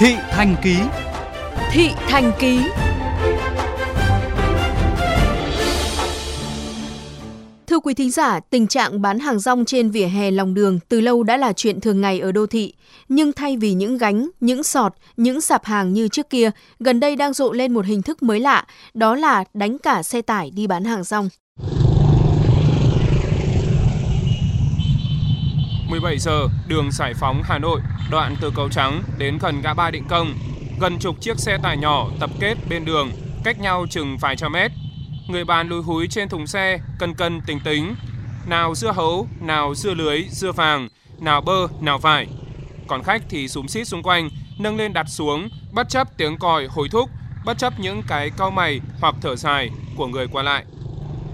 Thị Thành Ký Thị Thành Ký Thưa quý thính giả, tình trạng bán hàng rong trên vỉa hè lòng đường từ lâu đã là chuyện thường ngày ở đô thị. Nhưng thay vì những gánh, những sọt, những sạp hàng như trước kia, gần đây đang rộ lên một hình thức mới lạ, đó là đánh cả xe tải đi bán hàng rong. 17 giờ, đường Giải Phóng Hà Nội, đoạn từ cầu Trắng đến gần ngã ba Định Công. Gần chục chiếc xe tải nhỏ tập kết bên đường, cách nhau chừng vài trăm mét. Người bán lùi húi trên thùng xe, cân cân tính tính. Nào dưa hấu, nào dưa lưới, dưa vàng, nào bơ, nào vải. Còn khách thì súng xít xung quanh, nâng lên đặt xuống, bất chấp tiếng còi hối thúc, bất chấp những cái cau mày hoặc thở dài của người qua lại.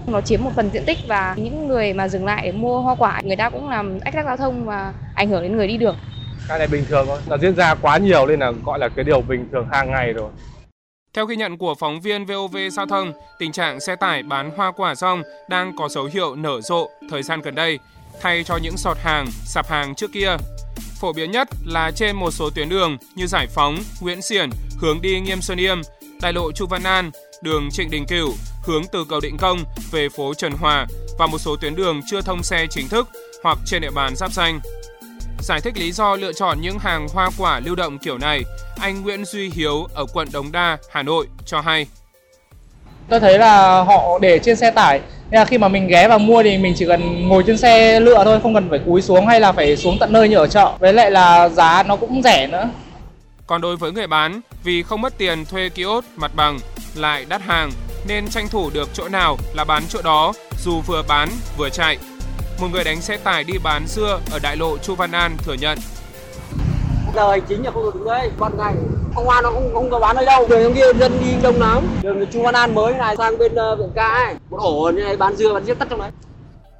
Nó chiếm một phần diện tích và những người mà dừng lại để mua hoa quả, người ta cũng làm ách tắc giao thông và ảnh hưởng đến người đi đường. Cái này bình thường thôi, nó diễn ra quá nhiều nên là gọi là cái điều bình thường hàng ngày rồi. Theo ghi nhận của phóng viên VOV Giao thông, tình trạng xe tải bán hoa quả rong đang có dấu hiệu nở rộ thời gian gần đây, thay cho những sọt hàng, sạp hàng trước kia. Phổ biến nhất là trên một số tuyến đường như Giải Phóng, Nguyễn Xiển, hướng đi Nghiêm Xuân Yêm, đại lộ Chu Văn An, đường Trịnh Đình Cửu, hướng từ cầu Định Công về phố Trần Hòa và một số tuyến đường chưa thông xe chính thức hoặc trên địa bàn giáp danh. Giải thích lý do lựa chọn những hàng hoa quả lưu động kiểu này, anh Nguyễn Duy Hiếu ở quận Đống Đa, Hà Nội cho hay. Tôi thấy là họ để trên xe tải, nên là khi mà mình ghé vào mua thì mình chỉ cần ngồi trên xe lựa thôi, không cần phải cúi xuống hay là phải xuống tận nơi như ở chợ. Với lại là giá nó cũng rẻ nữa. Còn đối với người bán, vì không mất tiền thuê kiosk mặt bằng, lại đắt hàng nên tranh thủ được chỗ nào là bán chỗ đó, dù vừa bán vừa chạy. Một người đánh xe tải đi bán dưa ở đại lộ Chu Văn An thừa nhận. Giờ hành chính là không được đấy, ban ngày công an nó không không có bán ở đâu, đường kia dân đi đông lắm. Đường Chu Văn An mới này sang bên uh, Viện Ca ấy, một ổ như này bán dưa bán giết tắt trong đấy.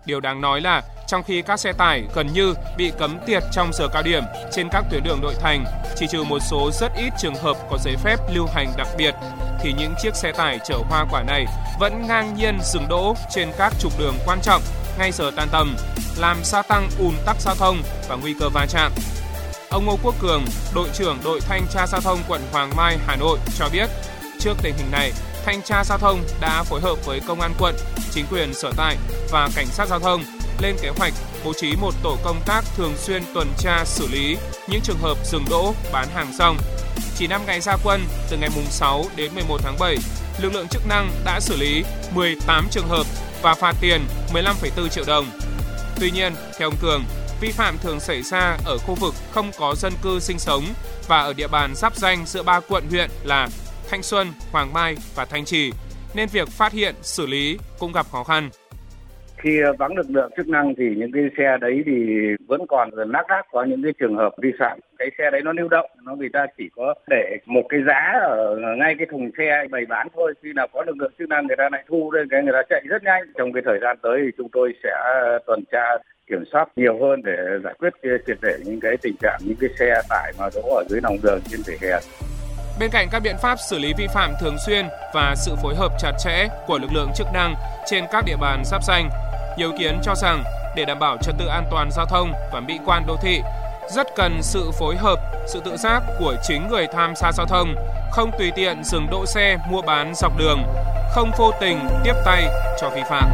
Điều đáng nói là trong khi các xe tải gần như bị cấm tiệt trong giờ cao điểm trên các tuyến đường nội thành, chỉ trừ một số rất ít trường hợp có giấy phép lưu hành đặc biệt, thì những chiếc xe tải chở hoa quả này vẫn ngang nhiên dừng đỗ trên các trục đường quan trọng ngay giờ tan tầm, làm gia tăng ùn tắc giao thông và nguy cơ va chạm. Ông Ngô Quốc Cường, đội trưởng đội thanh tra giao thông quận Hoàng Mai, Hà Nội cho biết, trước tình hình này, thanh tra giao thông đã phối hợp với công an quận, chính quyền sở tại và cảnh sát giao thông lên kế hoạch bố trí một tổ công tác thường xuyên tuần tra xử lý những trường hợp dừng đỗ bán hàng rong. Chỉ 5 ngày ra quân, từ ngày mùng 6 đến 11 tháng 7, lực lượng chức năng đã xử lý 18 trường hợp và phạt tiền 15,4 triệu đồng. Tuy nhiên, theo ông Cường, vi phạm thường xảy ra ở khu vực không có dân cư sinh sống và ở địa bàn giáp danh giữa ba quận huyện là Thanh Xuân, Hoàng Mai và Thanh Trì, nên việc phát hiện, xử lý cũng gặp khó khăn khi vắng lực lượng chức năng thì những cái xe đấy thì vẫn còn lác đác có những cái trường hợp vi phạm. Cái xe đấy nó lưu động nó người ta chỉ có để một cái giá ở ngay cái thùng xe bày bán thôi. Khi nào có lực lượng chức năng người ta lại thu lên cái người ta chạy rất nhanh. Trong cái thời gian tới thì chúng tôi sẽ tuần tra kiểm soát nhiều hơn để giải quyết triệt để những cái tình trạng những cái xe tải mà đỗ ở dưới lòng đường trên vỉa hè. Bên cạnh các biện pháp xử lý vi phạm thường xuyên và sự phối hợp chặt chẽ của lực lượng chức năng trên các địa bàn giáp danh, nhiều ý kiến cho rằng để đảm bảo trật tự an toàn giao thông và mỹ quan đô thị, rất cần sự phối hợp, sự tự giác của chính người tham gia giao thông, không tùy tiện dừng đỗ xe mua bán dọc đường, không vô tình tiếp tay cho vi phạm.